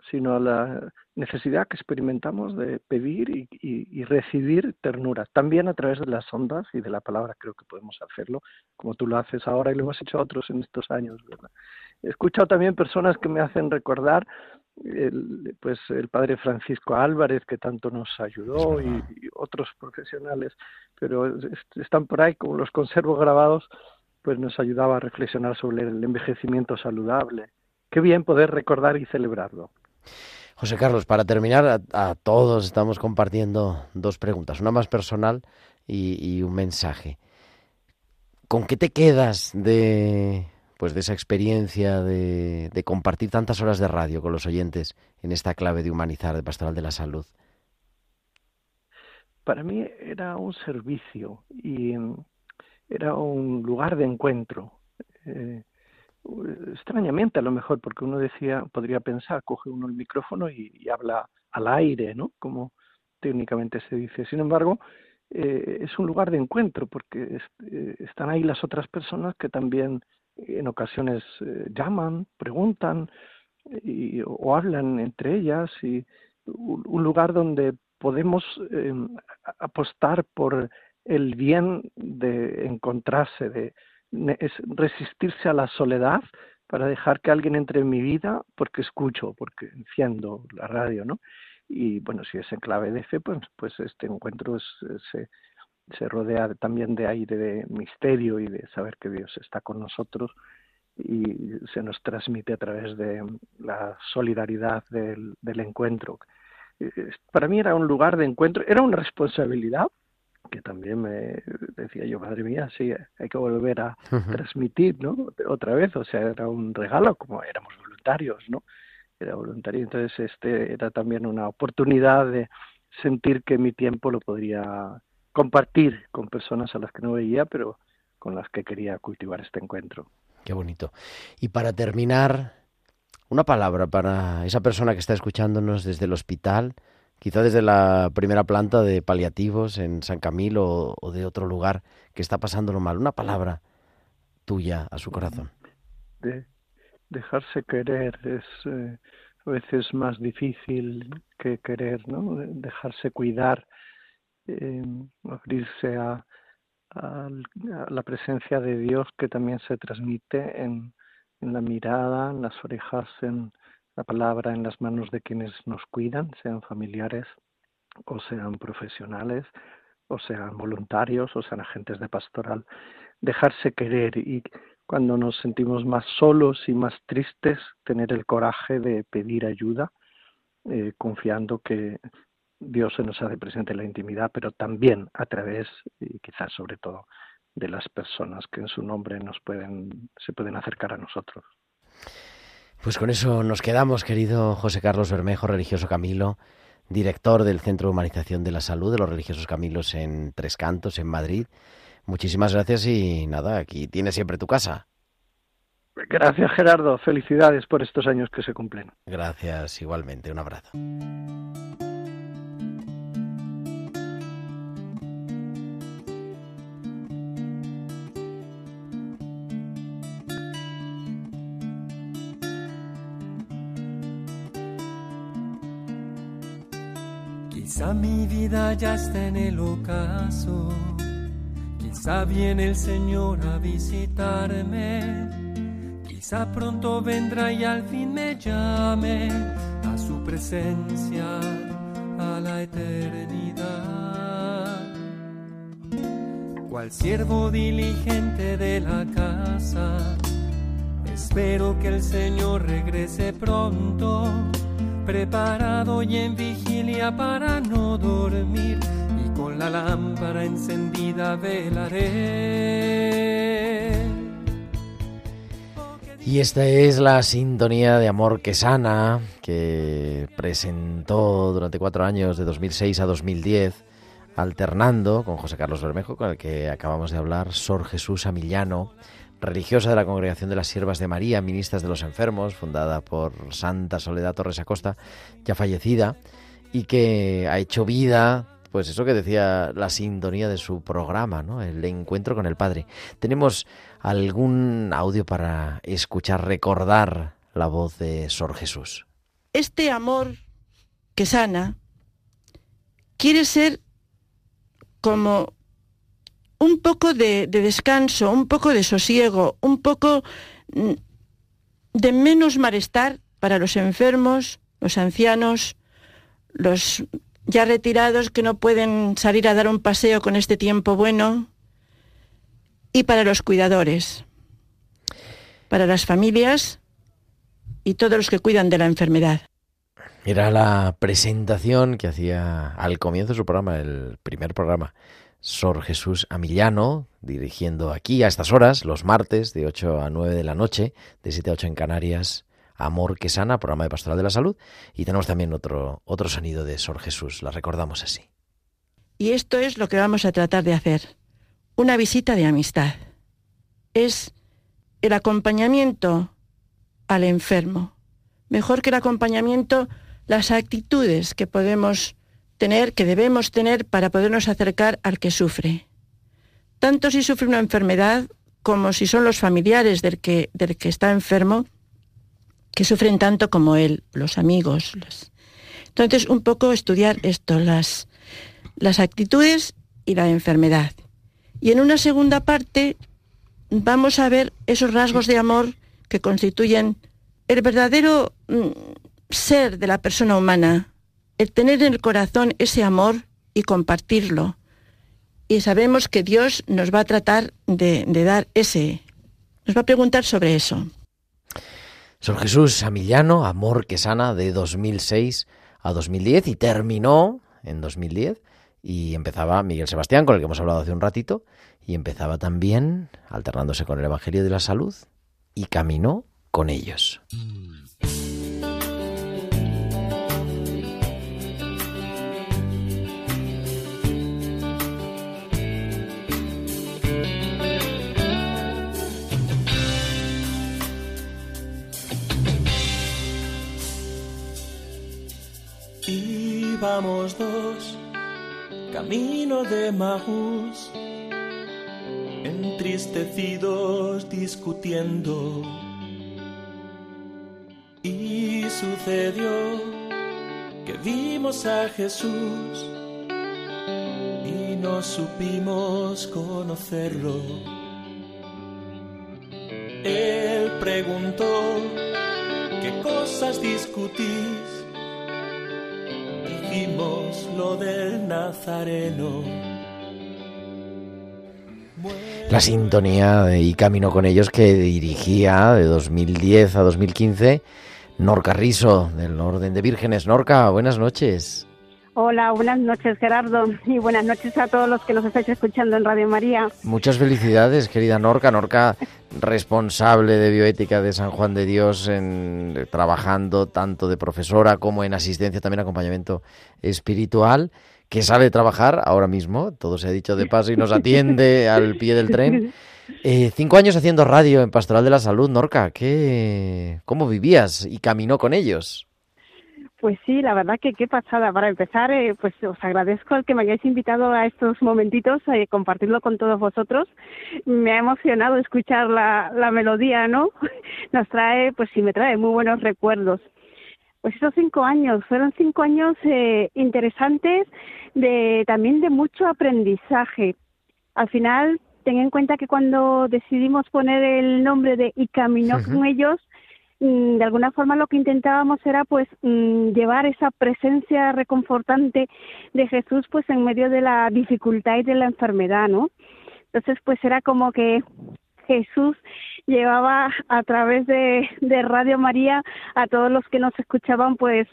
sino a la necesidad que experimentamos de pedir y, y- y recibir ternura. También a través de las ondas y de la palabra creo que podemos hacerlo, como tú lo haces ahora y lo hemos hecho otros en estos años. ¿verdad? He escuchado también personas que me hacen recordar el, pues el padre Francisco Álvarez que tanto nos ayudó y, y otros profesionales, pero es- están por ahí como los conservo grabados, pues nos ayudaba a reflexionar sobre el envejecimiento saludable. Qué bien poder recordar y celebrarlo. José Carlos, para terminar, a, a todos estamos compartiendo dos preguntas, una más personal y, y un mensaje. ¿Con qué te quedas de, pues, de esa experiencia de, compartir tantas horas de radio con los oyentes en esta clave de humanizar, de pastoral de la salud? Para mí era un servicio y mm, era un lugar de encuentro. Eh, extrañamente a lo mejor, porque uno decía, podría pensar, coge uno el micrófono y, habla al aire, ¿no? Como técnicamente se dice. Sin embargo, eh, es un lugar de encuentro, porque eh, están ahí las otras personas que también en ocasiones eh, llaman, preguntan y, o hablan entre ellas y un, lugar donde podemos eh, a- apostar por el bien de encontrarse, de resistirse a la soledad para dejar que alguien entre en mi vida porque escucho, porque enciendo la radio, ¿no? Y bueno, si es en clave de fe, pues, pues este encuentro es- se, se rodea también de aire de misterio y de saber que Dios está con nosotros y se nos transmite a través de la solidaridad del, del encuentro. Para mí era un lugar de encuentro, era una responsabilidad que también me decía yo, madre mía, sí, hay que volver a transmitir, ¿no? Otra vez, o sea, era un regalo, como éramos voluntarios, ¿no? Era voluntario, entonces este era también una oportunidad de sentir que mi tiempo lo podría compartir con personas a las que no veía, pero con las que quería cultivar este encuentro. Qué bonito. Y para terminar, una palabra para esa persona que está escuchándonos desde el hospital, quizá desde la primera planta de paliativos en San Camilo o, de otro lugar que está pasándolo mal. Una palabra tuya a su corazón. de dejarse querer es eh, a veces más difícil que querer, ¿no? De- Dejarse cuidar, eh, abrirse a, la presencia de Dios que también se transmite en, en la mirada, en las orejas, en la palabra, en las manos de quienes nos cuidan, sean familiares o sean profesionales, o sean voluntarios, o sean agentes de pastoral. Dejarse querer y cuando nos sentimos más solos y más tristes, tener el coraje de pedir ayuda, eh, confiando que Dios se nos hace presente en la intimidad, pero también a través, y quizás sobre todo, de las personas que en su nombre nos pueden, se pueden acercar a nosotros. Pues con eso nos quedamos, querido José Carlos Bermejo, religioso Camilo, director del Centro de Humanización de la Salud de los Religiosos Camilos en Tres Cantos, en Madrid. Muchísimas gracias y nada, aquí tienes siempre tu casa. Gracias Gerardo, felicidades por estos años que se cumplen. Gracias igualmente, un abrazo. Quizá mi vida ya está en el ocaso, quizá viene el Señor a visitarme, quizá pronto vendrá y al fin me llame a su presencia, a la eternidad. Cual siervo diligente de la casa, espero que el Señor regrese pronto preparado y en vigilia para no dormir y con la lámpara encendida velaré. Y esta es la sintonía de amor que sana que presentó durante cuatro años, de 2006 a 2010, alternando con José Carlos Bermejo, con el que acabamos de hablar, Sor Jesús Amillano, religiosa de la Congregación de las Siervas de María, Ministras de los Enfermos, fundada por Santa Soledad Torres Acosta, ya fallecida, y que ha hecho vida pues eso que decía la sintonía de su programa, ¿no? El encuentro con el Padre. ¿Tenemos algún audio para escuchar, recordar la voz de Sor Jesús? Este amor que sana quiere ser como un poco de, de descanso, un poco de sosiego, un poco mm, de menos malestar para los enfermos, los ancianos, los ya retirados que no pueden salir a dar un paseo con este tiempo bueno, y para los cuidadores, para las familias y todos los que cuidan de la enfermedad. Era la presentación que hacía al comienzo de su programa, el primer programa, Sor Jesús Amillano, dirigiendo aquí a estas horas, los martes, de 8 a 9 de la noche, de 7 a 8 en Canarias, Amor que sana, programa de Pastoral de la Salud, y tenemos también otro, otro sonido de Sor Jesús, la recordamos así. Y esto es lo que vamos a tratar de hacer. Una visita de amistad. Es el acompañamiento al enfermo. Mejor que el acompañamiento, las actitudes que podemos tener, que debemos tener para podernos acercar al que sufre. Tanto si sufre una enfermedad como si son los familiares del que, del que está enfermo, que sufren tanto como él, los amigos. Entonces, un poco estudiar esto, las, las actitudes y la enfermedad. Y en una segunda parte vamos a ver esos rasgos de amor que constituyen el verdadero mm, ser de la persona humana, el tener en el corazón ese amor y compartirlo. Y sabemos que Dios nos va a tratar de, de dar ese, nos va a preguntar sobre eso. Sor Jesús Amor que sana, de 2006 a 2010 y terminó en 2010 y empezaba Miguel Sebastián, con el que hemos hablado hace un ratito, y empezaba también alternándose con el Evangelio de la Salud y caminó con ellos. Íbamos dos, camino de Maús, entristecidos discutiendo. Y sucedió que vimos a Jesús y no supimos conocerlo. Él preguntó, ¿qué cosas discutís? La sintonía y caminó con ellos que dirigía de 2010 a 2015 Norca Riso, del Orden de Vírgenes. Norca, buenas noches. Hola, buenas noches Gerardo y buenas noches a todos los que nos estáis escuchando en Radio María. Muchas felicidades, querida Norca. Norca, responsable de bioética de San Juan de Dios, en, trabajando tanto de profesora como en asistencia, también acompañamiento espiritual, que sale de trabajar ahora mismo, todo se ha dicho de paso, y nos atiende al pie del tren. Eh, cinco años haciendo radio en Pastoral de la Salud, Norca. ¿qué, ¿Cómo vivías y caminó con ellos? Pues sí, la verdad que qué pasada. Para empezar, eh, pues os agradezco el que me hayáis invitado a estos momentitos, eh, compartirlo con todos vosotros. Me ha emocionado escuchar la, la melodía, ¿no? Nos trae, pues sí, me trae muy buenos recuerdos. Pues esos cinco años, fueron cinco años eh, interesantes, de también de mucho aprendizaje. Al final, ten en cuenta que cuando decidimos poner el nombre de Y Caminó con ellos, de alguna forma lo que intentábamos era pues mm, llevar esa presencia reconfortante de Jesús pues en medio de la dificultad y de la enfermedad, ¿no? Entonces pues era como que Jesús llevaba a través de, de Radio María a todos los que nos escuchaban pues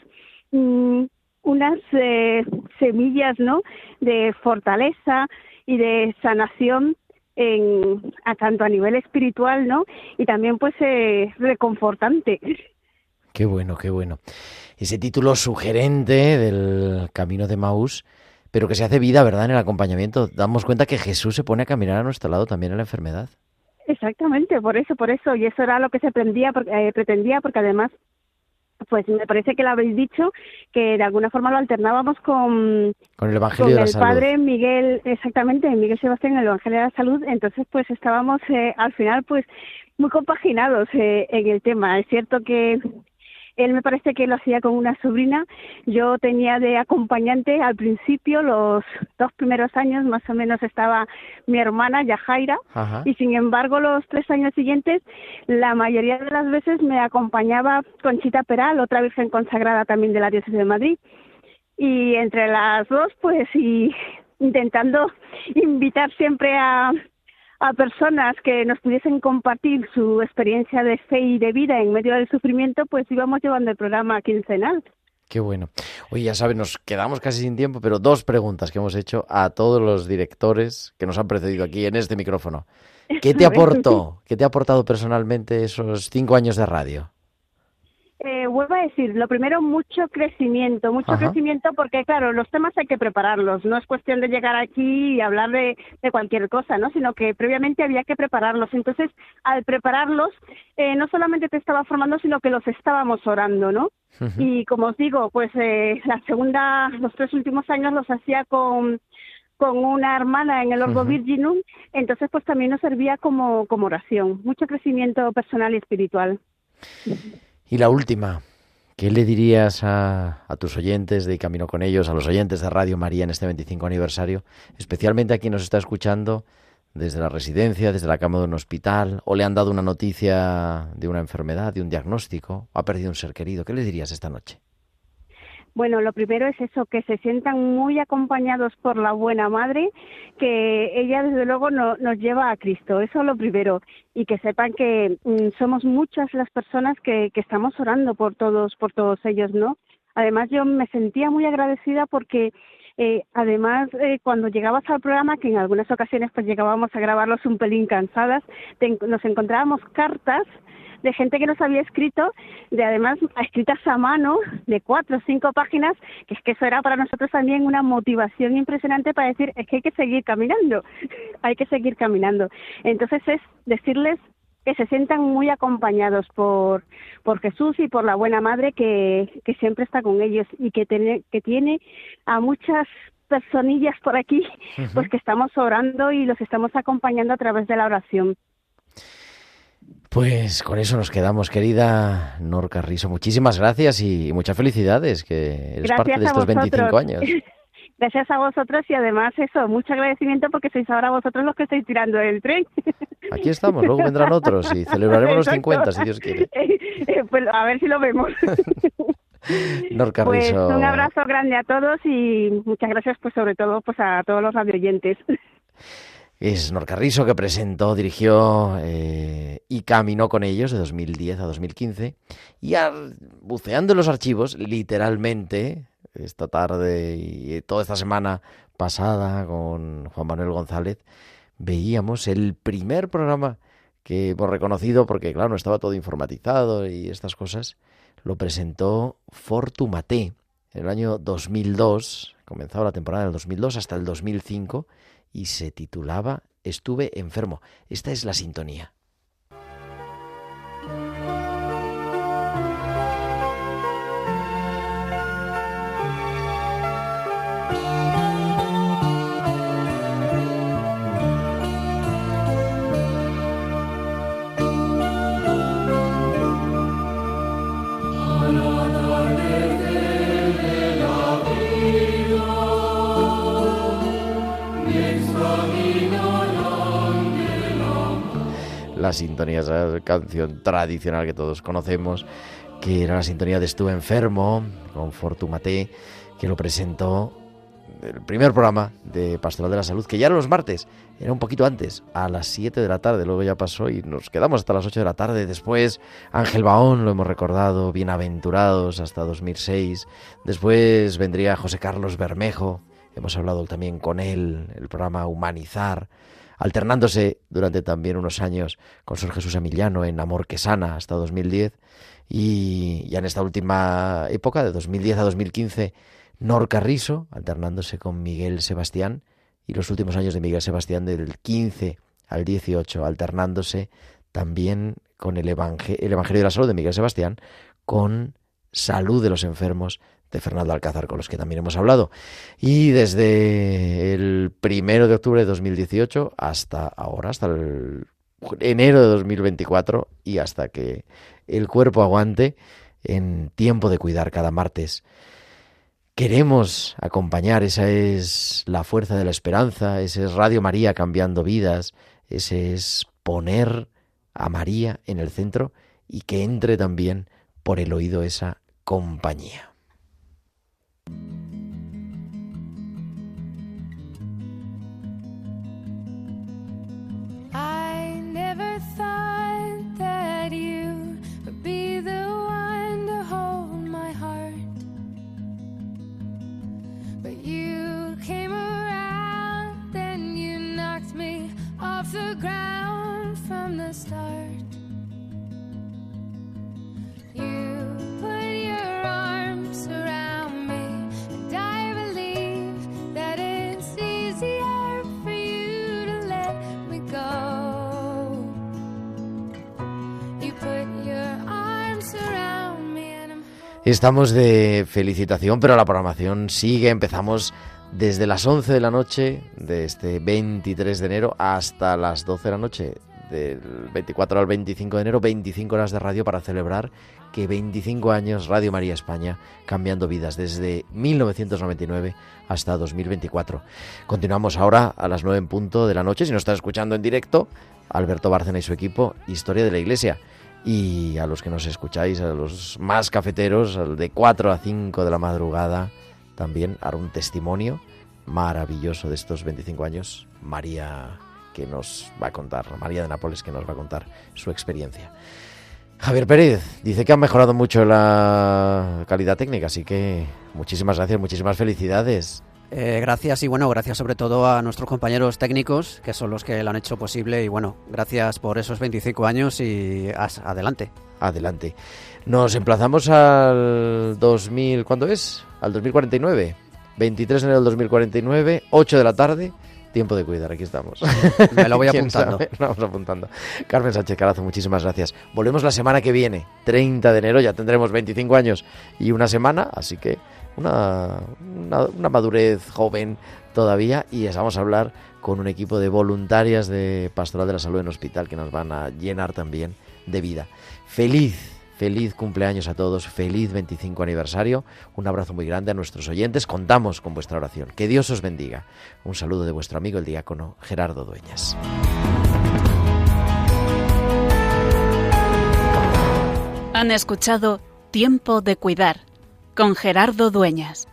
mm, unas eh, semillas, ¿no? De fortaleza y de sanación en, a tanto a nivel espiritual, ¿no? Y también pues eh, reconfortante. Qué bueno, qué bueno. Ese título sugerente del Camino de Maús, pero que se hace vida, ¿verdad? En el acompañamiento. Damos cuenta que Jesús se pone a caminar a nuestro lado también en la enfermedad. Exactamente, por eso, por eso, y eso era lo que se pretendía, porque, eh, pretendía, porque además pues me parece que lo habéis dicho, que de alguna forma lo alternábamos con, Con el Evangelio con de la el Salud. padre Miguel, exactamente, Miguel Sebastián en el Evangelio de la Salud, entonces pues estábamos eh, al final pues muy compaginados eh, en el tema. Es cierto que él me parece que lo hacía con una sobrina, yo tenía de acompañante al principio, los dos primeros años más o menos estaba mi hermana Yajaira, Ajá. y sin embargo los tres años siguientes la mayoría de las veces me acompañaba Conchita Peral, otra virgen consagrada también de la diócesis de Madrid y entre las dos pues y intentando invitar siempre a a personas que nos pudiesen compartir su experiencia de fe y de vida en medio del sufrimiento, pues íbamos llevando el programa quincenal. Qué bueno. Oye, ya sabes, nos quedamos casi sin tiempo, pero dos preguntas que hemos hecho a todos los directores que nos han precedido aquí en este micrófono. ¿Qué te aportó? ¿Qué te ha aportado personalmente esos cinco años de radio? Eh, vuelvo a decir, lo primero, mucho crecimiento, mucho Ajá. crecimiento porque, claro, los temas hay que prepararlos, no es cuestión de llegar aquí y hablar de, de cualquier cosa, ¿no? Sino que previamente había que prepararlos. Entonces, al prepararlos, eh, no solamente te estaba formando, sino que los estábamos orando, ¿no? Y como os digo, pues eh, la segunda, los tres últimos años los hacía con con una hermana en el Orgo. Virginum, entonces pues también nos servía como, como oración, mucho crecimiento personal y espiritual. Y la última, ¿qué le dirías a, tus oyentes de Camino con ellos, a los oyentes de Radio María en este 25 aniversario, especialmente a quien nos está escuchando desde la residencia, desde la cama de un hospital, o le han dado una noticia de una enfermedad, de un diagnóstico, o ha perdido un ser querido? ¿Qué le dirías esta noche? Bueno, lo primero es eso, que se sientan muy acompañados por la buena madre, que ella desde luego no- nos lleva a Cristo, eso es lo primero, y que sepan que mm, somos muchas las personas que, que estamos orando por todos, por todos ellos, ¿no? Además yo me sentía muy agradecida porque eh, además eh, cuando llegabas al programa, que en algunas ocasiones pues llegábamos a grabarlos un pelín cansadas, te nos encontrábamos cartas de gente que nos había escrito, de además escritas a mano, de cuatro o cinco páginas, que es que eso era para nosotros también una motivación impresionante para decir, es que hay que seguir caminando, hay que seguir caminando. Entonces es decirles que se sientan muy acompañados por, por Jesús y por la buena madre que, que siempre está con ellos y que tiene, que tiene a muchas personillas por aquí, pues que estamos orando y los estamos acompañando a través de la oración. Pues con eso nos quedamos, querida Nor Carrizo. Muchísimas gracias y muchas felicidades, que eres parte de estos 25 vosotros. años. Gracias a vosotros y además eso, mucho agradecimiento porque sois ahora vosotros los que estáis tirando el tren. Aquí estamos, luego vendrán otros y celebraremos los Exacto. 50, si Dios quiere. Eh, pues a ver si lo vemos. Nor Pues Carrizo. un abrazo grande a todos y muchas gracias pues sobre todo pues a todos los radioyentes. Es Nor Carrizo que presentó, dirigió eh, y caminó con ellos de 2010 a 2015. Y al- buceando en los archivos, literalmente, esta tarde y toda esta semana pasada con Juan Manuel González, veíamos el primer programa que hemos reconocido, porque claro, no estaba todo informatizado y estas cosas, lo presentó Fortumaté en el año 2002, comenzaba la temporada del 2002 hasta el 2005 y se titulaba Estuve enfermo. Esta es la sintonía. La sintonía, esa canción tradicional que todos conocemos, que era la sintonía de Estuve enfermo, con Fortumaté, que lo presentó el primer programa de Pastoral de la Salud, que ya era los martes, era un poquito antes, a las 7 de la tarde, luego ya pasó y nos quedamos hasta las 8 de la tarde. Después Ángel Baón, lo hemos recordado, Bienaventurados hasta 2006. Después vendría José Carlos Bermejo, hemos hablado también con él, el programa Humanizar, alternándose durante también unos años con Sor Jesús Emiliano en Amor que Sana hasta 2010 y ya en esta última época, de 2010 a 2015, Nor Carrizo, alternándose con Miguel Sebastián, y los últimos años de Miguel Sebastián del 15 al 18, alternándose también con el, evangel- el Evangelio de la Salud de Miguel Sebastián, con Salud de los Enfermos de Fernando Alcázar, con los que también hemos hablado. Y desde el primero de octubre de 2018 hasta ahora, hasta el enero de 2024 y hasta que el cuerpo aguante en tiempo de cuidar cada martes. Queremos acompañar, esa es la fuerza de la esperanza, ese es Radio María cambiando vidas, ese es poner a María en el centro y que entre también por el oído esa compañía. Thank you. Estamos de felicitación, pero la programación sigue. Empezamos desde las 11 de la noche de este 23 de enero hasta las 12 de la noche del 24 al 25 de enero, 25 horas de radio para celebrar que 25 años Radio María España cambiando vidas desde 1999 hasta 2024. Continuamos ahora a las 9 en punto de la noche. Si nos están escuchando en directo, Alberto Bárcena y su equipo, Historia de la Iglesia. Y a los que nos escucháis, a los más cafeteros, de 4 a 5 de la madrugada, también hará un testimonio maravilloso de estos 25 años. María que nos va a contar, María de Nápoles que nos va a contar su experiencia. Javier Pérez dice que ha mejorado mucho la calidad técnica, así que muchísimas gracias, muchísimas felicidades. Eh, gracias y bueno, gracias sobre todo a nuestros compañeros técnicos que son los que lo han hecho posible y bueno, gracias por esos 25 años y as- adelante. Adelante. Nos emplazamos al 2000, ¿cuándo es? Al 2049. 23 de enero del 2049, 8 de la tarde. Tiempo de cuidar, aquí estamos. Me lo voy ¿Quién apuntando. Vamos apuntando. Carmen Sánchez Carazo, muchísimas gracias. Volvemos la semana que viene, 30 de enero, ya tendremos 25 años y una semana, así que una, una, madurez joven todavía y vamos a hablar con un equipo de voluntarias de Pastoral de la Salud en Hospital que nos van a llenar también de vida. Feliz, feliz cumpleaños a todos, feliz 25 aniversario, un abrazo muy grande a nuestros oyentes, contamos con vuestra oración, que Dios os bendiga. Un saludo de vuestro amigo el diácono Gerardo Dueñas. Han escuchado Tiempo de Cuidar con Gerardo Dueñas.